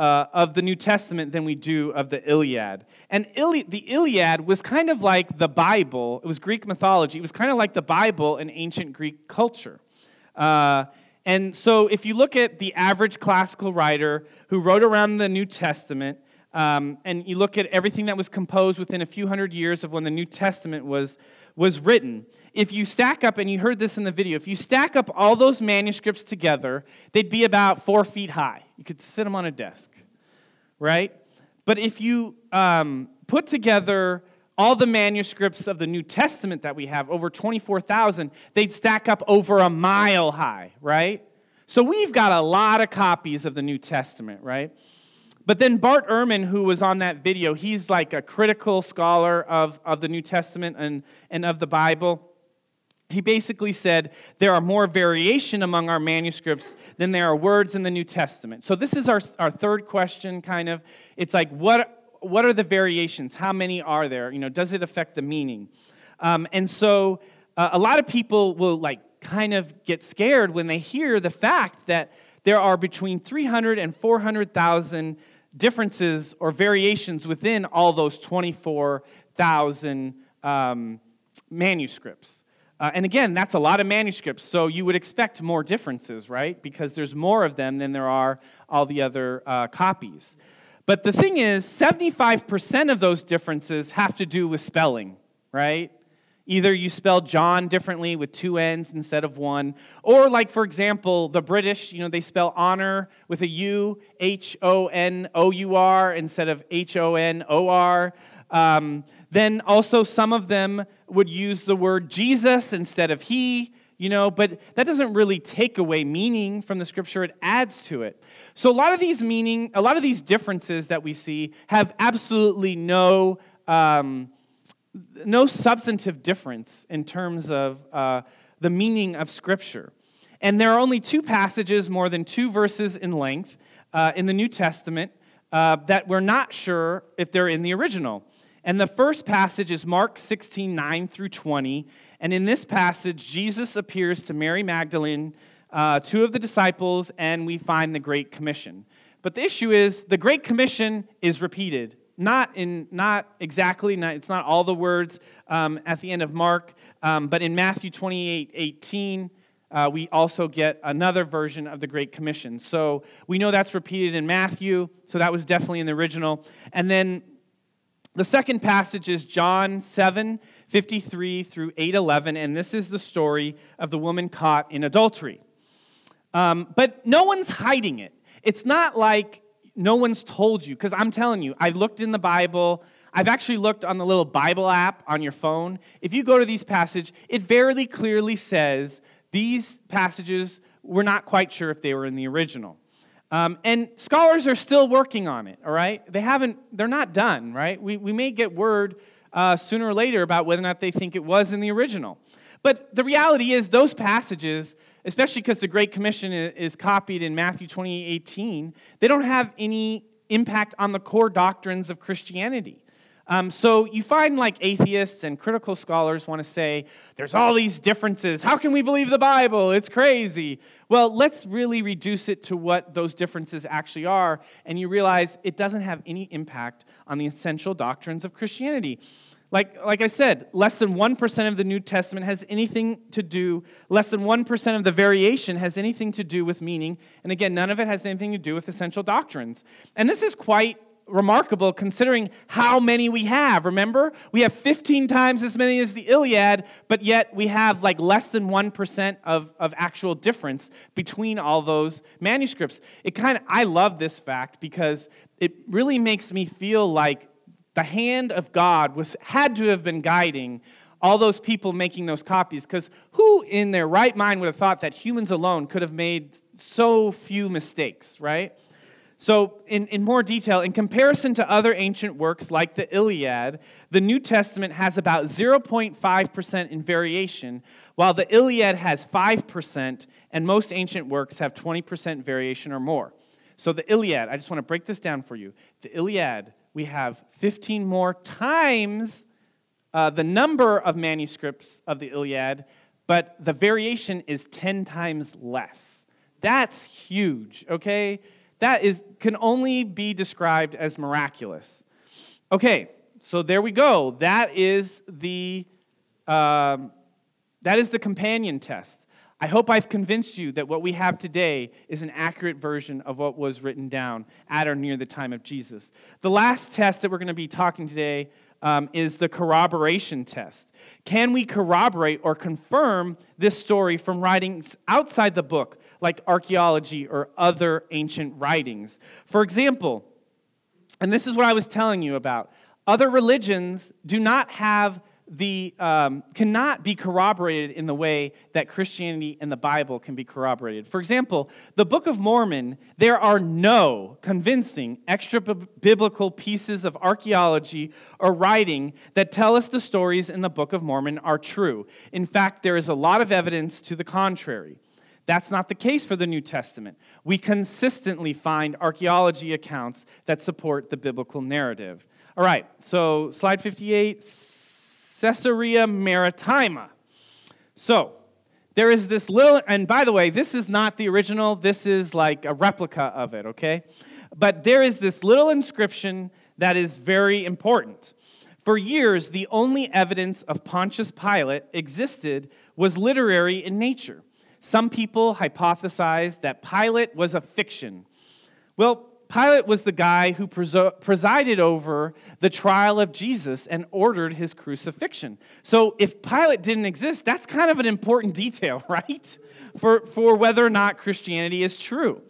uh, of the New Testament than we do of the Iliad. And Ili- the Iliad was kind of like the Bible, it was Greek mythology, it was kind of like the Bible in ancient Greek culture. Uh, and so if you look at the average classical writer who wrote around the New Testament, um, and you look at everything that was composed within a few hundred years of when the New Testament was, was written, if you stack up, and you heard this in the video, if you stack up all those manuscripts together, they'd be about four feet high. You could sit them on a desk, right? But if you um, put together all the manuscripts of the New Testament that we have, over 24,000, they'd stack up over a mile high, right? So we've got a lot of copies of the New Testament, right? But then Bart Ehrman, who was on that video, he's like a critical scholar of, of the New Testament and, and of the Bible he basically said there are more variation among our manuscripts than there are words in the New Testament. So this is our, our third question, kind of. It's like, what, what are the variations? How many are there? You know, does it affect the meaning? Um, and so uh, a lot of people will like kind of get scared when they hear the fact that there are between 300 and 400,000 differences or variations within all those 24,000 um, manuscripts. Uh, and again, that's a lot of manuscripts, so you would expect more differences, right? Because there's more of them than there are all the other uh, copies. But the thing is, 75% of those differences have to do with spelling, right? Either you spell John differently with two N's instead of one, or like, for example, the British, you know, they spell honor with a U, H O N O U R, instead of H O N O R. Um, then also, some of them would use the word Jesus instead of he, you know, but that doesn't really take away meaning from the scripture, it adds to it. So, a lot of these meaning, a lot of these differences that we see have absolutely no. Um, no substantive difference in terms of uh, the meaning of Scripture. And there are only two passages, more than two verses in length, uh, in the New Testament uh, that we're not sure if they're in the original. And the first passage is Mark 16, 9 through 20. And in this passage, Jesus appears to Mary Magdalene, uh, two of the disciples, and we find the Great Commission. But the issue is the Great Commission is repeated. Not in not exactly, not, it's not all the words um, at the end of Mark, um, but in Matthew 28, 18, uh, we also get another version of the Great Commission. So we know that's repeated in Matthew, so that was definitely in the original. And then The second passage is John 7 53 through 8 11, and this is the story of the woman caught in adultery. Um, but no one's hiding it. It's not like no one's told you, because I'm telling you, I've looked in the Bible. I've actually looked on the little Bible app on your phone. If you go to these passages, it very clearly says these passages, we're not quite sure if they were in the original. Um, and scholars are still working on it, all right? They haven't, they're not done, right? We, we may get word uh, sooner or later about whether or not they think it was in the original. But the reality is, those passages, especially because the Great Commission is copied in Matthew 28 18, they don't have any impact on the core doctrines of Christianity. Um, so you find like atheists and critical scholars want to say, there's all these differences. How can we believe the Bible? It's crazy. Well, let's really reduce it to what those differences actually are, and you realize it doesn't have any impact on the essential doctrines of Christianity. Like, like I said, less than 1% of the New Testament has anything to do, less than 1% of the variation has anything to do with meaning. And again, none of it has anything to do with essential doctrines. And this is quite remarkable considering how many we have. Remember? We have 15 times as many as the Iliad, but yet we have like less than 1% of, of actual difference between all those manuscripts. It kind of, I love this fact because it really makes me feel like the hand of God was, had to have been guiding all those people making those copies because who in their right mind would have thought that humans alone could have made so few mistakes, right? So, in, in more detail, in comparison to other ancient works like the Iliad, the New Testament has about 0.5% in variation, while the Iliad has 5%, and most ancient works have 20% variation or more. So, the Iliad, I just want to break this down for you. The Iliad, we have 15 more times uh, the number of manuscripts of the Iliad, but the variation is 10 times less. That's huge, okay? That is, can only be described as miraculous. Okay, so there we go. That is the, um, that is the companion test. I hope I've convinced you that what we have today is an accurate version of what was written down at or near the time of Jesus. The last test that we're going to be talking today um, is the corroboration test. Can we corroborate or confirm this story from writings outside the book, like archaeology or other ancient writings? For example, and this is what I was telling you about, other religions do not have the, um, cannot be corroborated in the way that Christianity and the Bible can be corroborated. For example, the Book of Mormon, there are no convincing extra biblical pieces of archaeology or writing that tell us the stories in the Book of Mormon are true. In fact, there is a lot of evidence to the contrary. That's not the case for the New Testament. We consistently find archaeology accounts that support the biblical narrative. All right, so slide 58 Caesarea Maritima. So, there is this little, and by the way, this is not the original, this is like a replica of it, okay? But there is this little inscription that is very important. For years, the only evidence of Pontius Pilate existed was literary in nature. Some people hypothesized that Pilate was a fiction. Well, Pilate was the guy who presided over the trial of Jesus and ordered his crucifixion. So if Pilate didn't exist, that's kind of an important detail, right? For, for whether or not Christianity is true.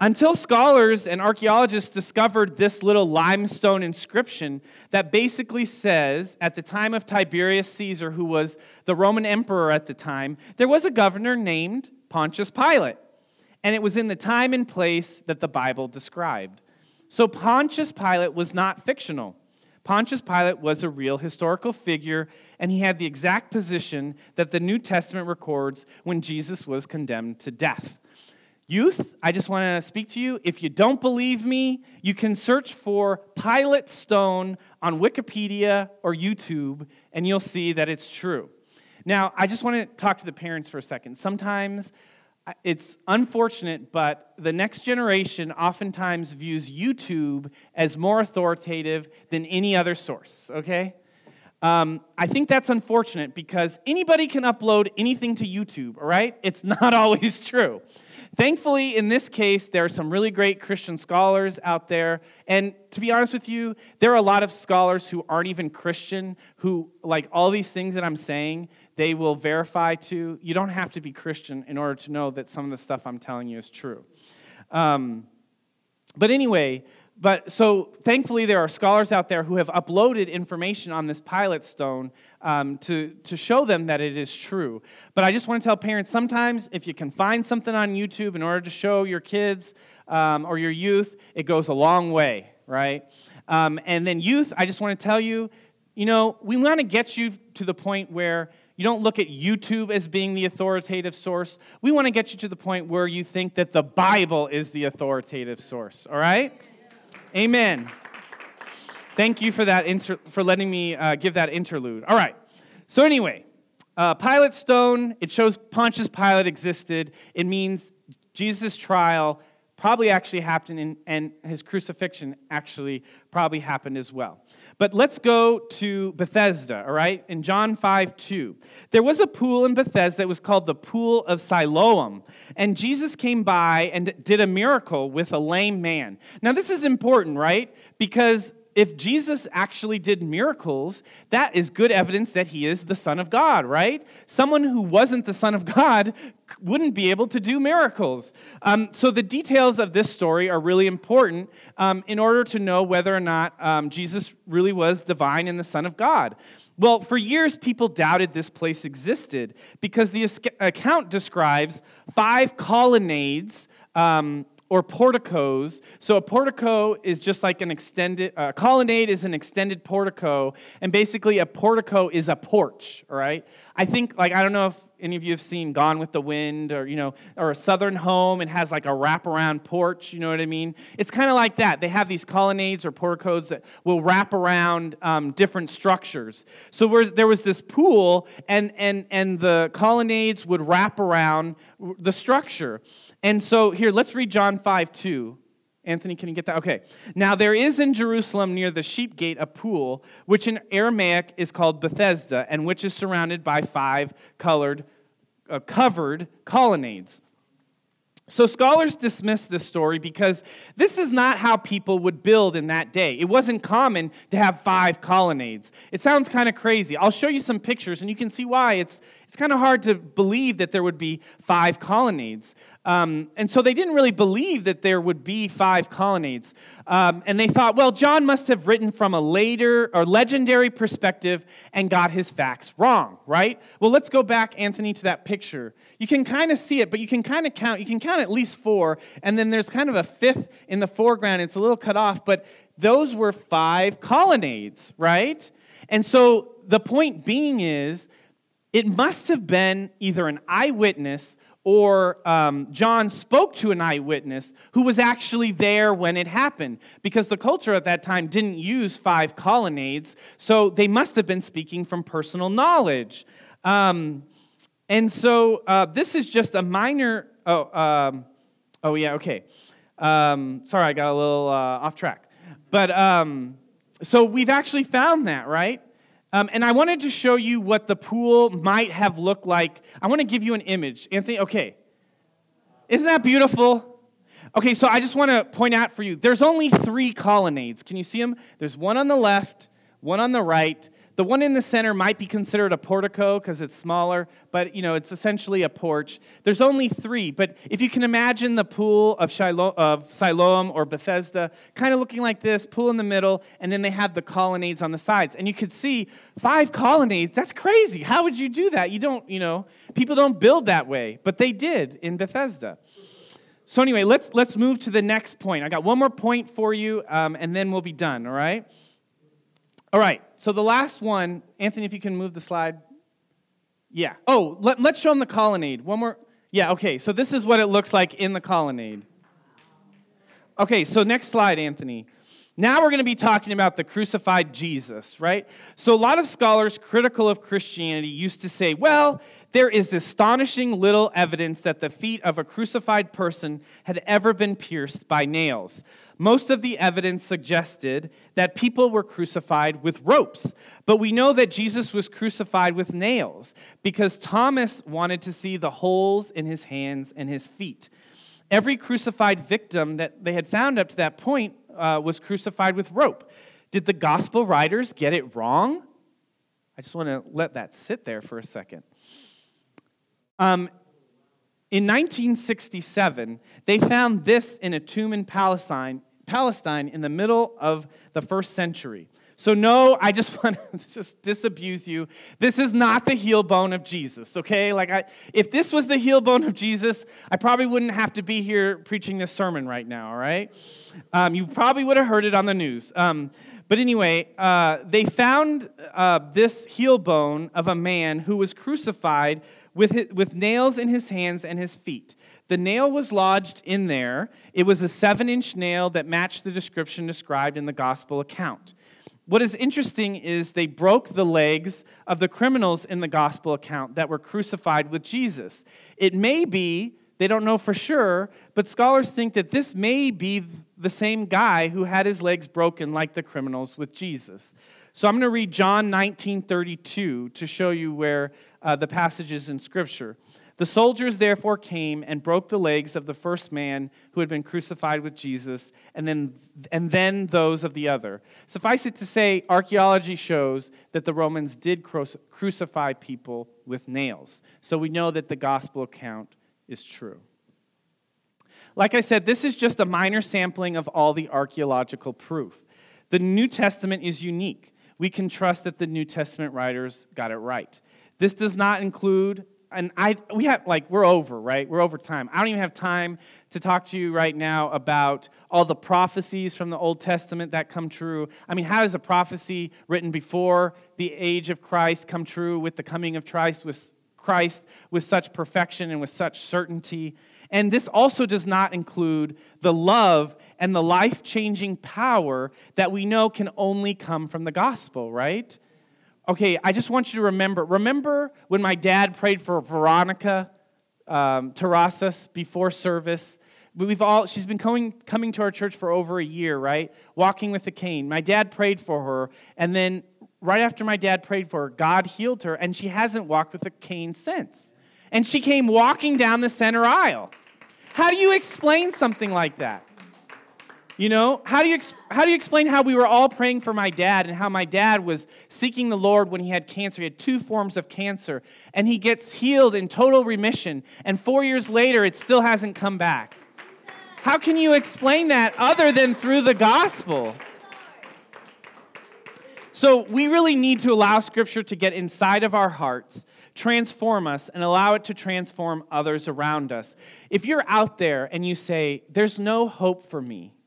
Until scholars and archaeologists discovered this little limestone inscription that basically says, at the time of Tiberius Caesar, who was the Roman emperor at the time, there was a governor named Pontius Pilate and it was in the time and place that the Bible described. So Pontius Pilate was not fictional. Pontius Pilate was a real historical figure, and he had the exact position that the New Testament records when Jesus was condemned to death. Youth, I just want to speak to you. If you don't believe me, you can search for Pilate Stone on Wikipedia or YouTube, and you'll see that it's true. Now, I just want to talk to the parents for a second. Sometimes it's unfortunate, but the next generation oftentimes views YouTube as more authoritative than any other source, okay? Um, I think that's unfortunate because anybody can upload anything to YouTube, all right? It's not always true. Thankfully, in this case, there are some really great Christian scholars out there. And to be honest with you, there are a lot of scholars who aren't even Christian, who, like all these things that I'm saying, they will verify to. You don't have to be Christian in order to know that some of the stuff I'm telling you is true. Um, but anyway, but so thankfully there are scholars out there who have uploaded information on this Pilate stone um, to, to show them that it is true but i just want to tell parents sometimes if you can find something on youtube in order to show your kids um, or your youth it goes a long way right um, and then youth i just want to tell you you know we want to get you to the point where you don't look at YouTube as being the authoritative source. We want to get you to the point where you think that the Bible is the authoritative source, all right? Amen. Thank you for that inter- for letting me uh, give that interlude. All right. So anyway, uh, Pilate stone. It shows Pontius Pilate existed. It means Jesus' trial probably actually happened, in, and his crucifixion actually probably happened as well. But let's go to Bethesda, all right? In John 5 2. There was a pool in Bethesda that was called the Pool of Siloam. And Jesus came by and did a miracle with a lame man. Now, this is important, right? Because if Jesus actually did miracles, that is good evidence that he is the Son of God, right? Someone who wasn't the Son of God wouldn't be able to do miracles. Um, so the details of this story are really important um, in order to know whether or not um, Jesus really was divine and the Son of God. Well, for years, people doubted this place existed because the account describes five colonnades um, or porticos. So a portico is just like an extended, a colonnade is an extended portico, and basically a portico is a porch, all right? I think, like, I don't know if any of you have seen Gone with the Wind or, you know, or a Southern Home and has like a wraparound porch, you know what I mean? It's kind of like that. They have these colonnades or porticos that will wrap around um, different structures. So there was this pool, and, and, and the colonnades would wrap around the structure. And so here, let's read John 5 2. Anthony, can you get that? Okay. Now there is in Jerusalem near the sheep gate a pool, which in Aramaic is called Bethesda, and which is surrounded by five colored, uh, covered colonnades. So scholars dismiss this story because this is not how people would build in that day. It wasn't common to have five colonnades. It sounds kind of crazy. I'll show you some pictures and you can see why it's it's kind of hard to believe that there would be five colonnades. Um, and so they didn't really believe that there would be five colonnades. Um, and they thought, well, John must have written from a later or legendary perspective and got his facts wrong, right? Well, let's go back, Anthony, to that picture. You can kind of see it, but you can kind of count. You can count at least four, and then there's kind of a fifth in the foreground. It's a little cut off, but those were five colonnades, right? And so the point being is it must have been either an eyewitness or um, John spoke to an eyewitness who was actually there when it happened because the culture at that time didn't use five colonnades, so they must have been speaking from personal knowledge. Um, and so uh, this is just a minor. Oh, um, oh yeah, okay. Um, sorry, I got a little uh, off track. But um, so we've actually found that, right? Um, and I wanted to show you what the pool might have looked like. I want to give you an image. Anthony, okay. Isn't that beautiful? Okay, so I just want to point out for you there's only three colonnades. Can you see them? There's one on the left, one on the right, the one in the center might be considered a portico because it's smaller, but you know it's essentially a porch. There's only three, but if you can imagine the pool of, Shiloh, of Siloam or Bethesda, kind of looking like this, pool in the middle, and then they have the colonnades on the sides, and you could see five colonnades. That's crazy. How would you do that? You don't, you know, people don't build that way, but they did in Bethesda. So anyway, let's let's move to the next point. I got one more point for you, um, and then we'll be done. All right. All right, so the last one, Anthony, if you can move the slide. Yeah. Oh, let, us show them the colonnade. One more. Yeah, okay, so this is what it looks like in the colonnade. Okay, so next slide, Anthony. Now we're going to be talking about the crucified Jesus, right? So a lot of scholars critical of Christianity used to say, well, there is astonishing little evidence that the feet of a crucified person had ever been pierced by nails. Most of the evidence suggested that people were crucified with ropes, but we know that Jesus was crucified with nails because Thomas wanted to see the holes in his hands and his feet. Every crucified victim that they had found up to that point uh, was crucified with rope. Did the gospel writers get it wrong? I just want to let that sit there for a second. Um, in 1967, they found this in a tomb in Palestine, Palestine in the middle of the first century. So, no, I just want to just disabuse you. This is not the heel bone of Jesus, okay? Like, I, if this was the heel bone of Jesus, I probably wouldn't have to be here preaching this sermon right now, all right? Um, you probably would have heard it on the news. Um, but anyway, uh, they found uh, this heel bone of a man who was crucified with, his, with nails in his hands and his feet. The nail was lodged in there. It was a seven inch nail that matched the description described in the gospel account. What is interesting is they broke the legs of the criminals in the gospel account that were crucified with Jesus. It may be, they don't know for sure, but scholars think that this may be the same guy who had his legs broken like the criminals with Jesus. So I'm going to read John 19:32 to show you where uh, the passage is in Scripture. The soldiers therefore came and broke the legs of the first man who had been crucified with Jesus, and then, and then those of the other. Suffice it to say, archaeology shows that the Romans did crucify people with nails. So we know that the gospel account is true. Like I said, this is just a minor sampling of all the archaeological proof. The New Testament is unique. We can trust that the New Testament writers got it right. This does not include and I we have like we're over, right? We're over time. I don't even have time to talk to you right now about all the prophecies from the Old Testament that come true. I mean, how does a prophecy written before the age of Christ come true with the coming of Christ with Christ with such perfection and with such certainty? And this also does not include the love and the life-changing power that we know can only come from the gospel, right? Okay, I just want you to remember. Remember when my dad prayed for Veronica um, Terrasas before service? We've all, she's been coming, coming to our church for over a year, right? Walking with a cane. My dad prayed for her, and then right after my dad prayed for her, God healed her, and she hasn't walked with a cane since. And she came walking down the center aisle. How do you explain something like that? You know, how do you, how do you explain how we were all praying for my dad and how my dad was seeking the Lord when he had cancer? He had two forms of cancer, and he gets healed in total remission, and four years later, it still hasn't come back. How can you explain that other than through the gospel? So, we really need to allow Scripture to get inside of our hearts, transform us, and allow it to transform others around us. If you're out there and you say, There's no hope for me,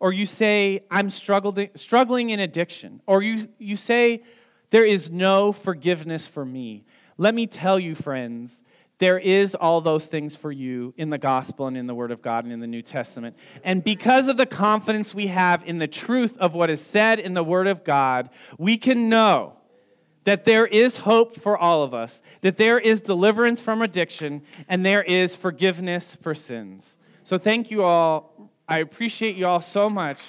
or you say, I'm struggling, struggling in addiction, or you, you say, there is no forgiveness for me. Let me tell you, friends, there is all those things for you in the gospel and in the Word of God and in the New Testament. And because of the confidence we have in the truth of what is said in the Word of God, we can know that there is hope for all of us, that there is deliverance from addiction, and there is forgiveness for sins. So thank you all I appreciate you all so much.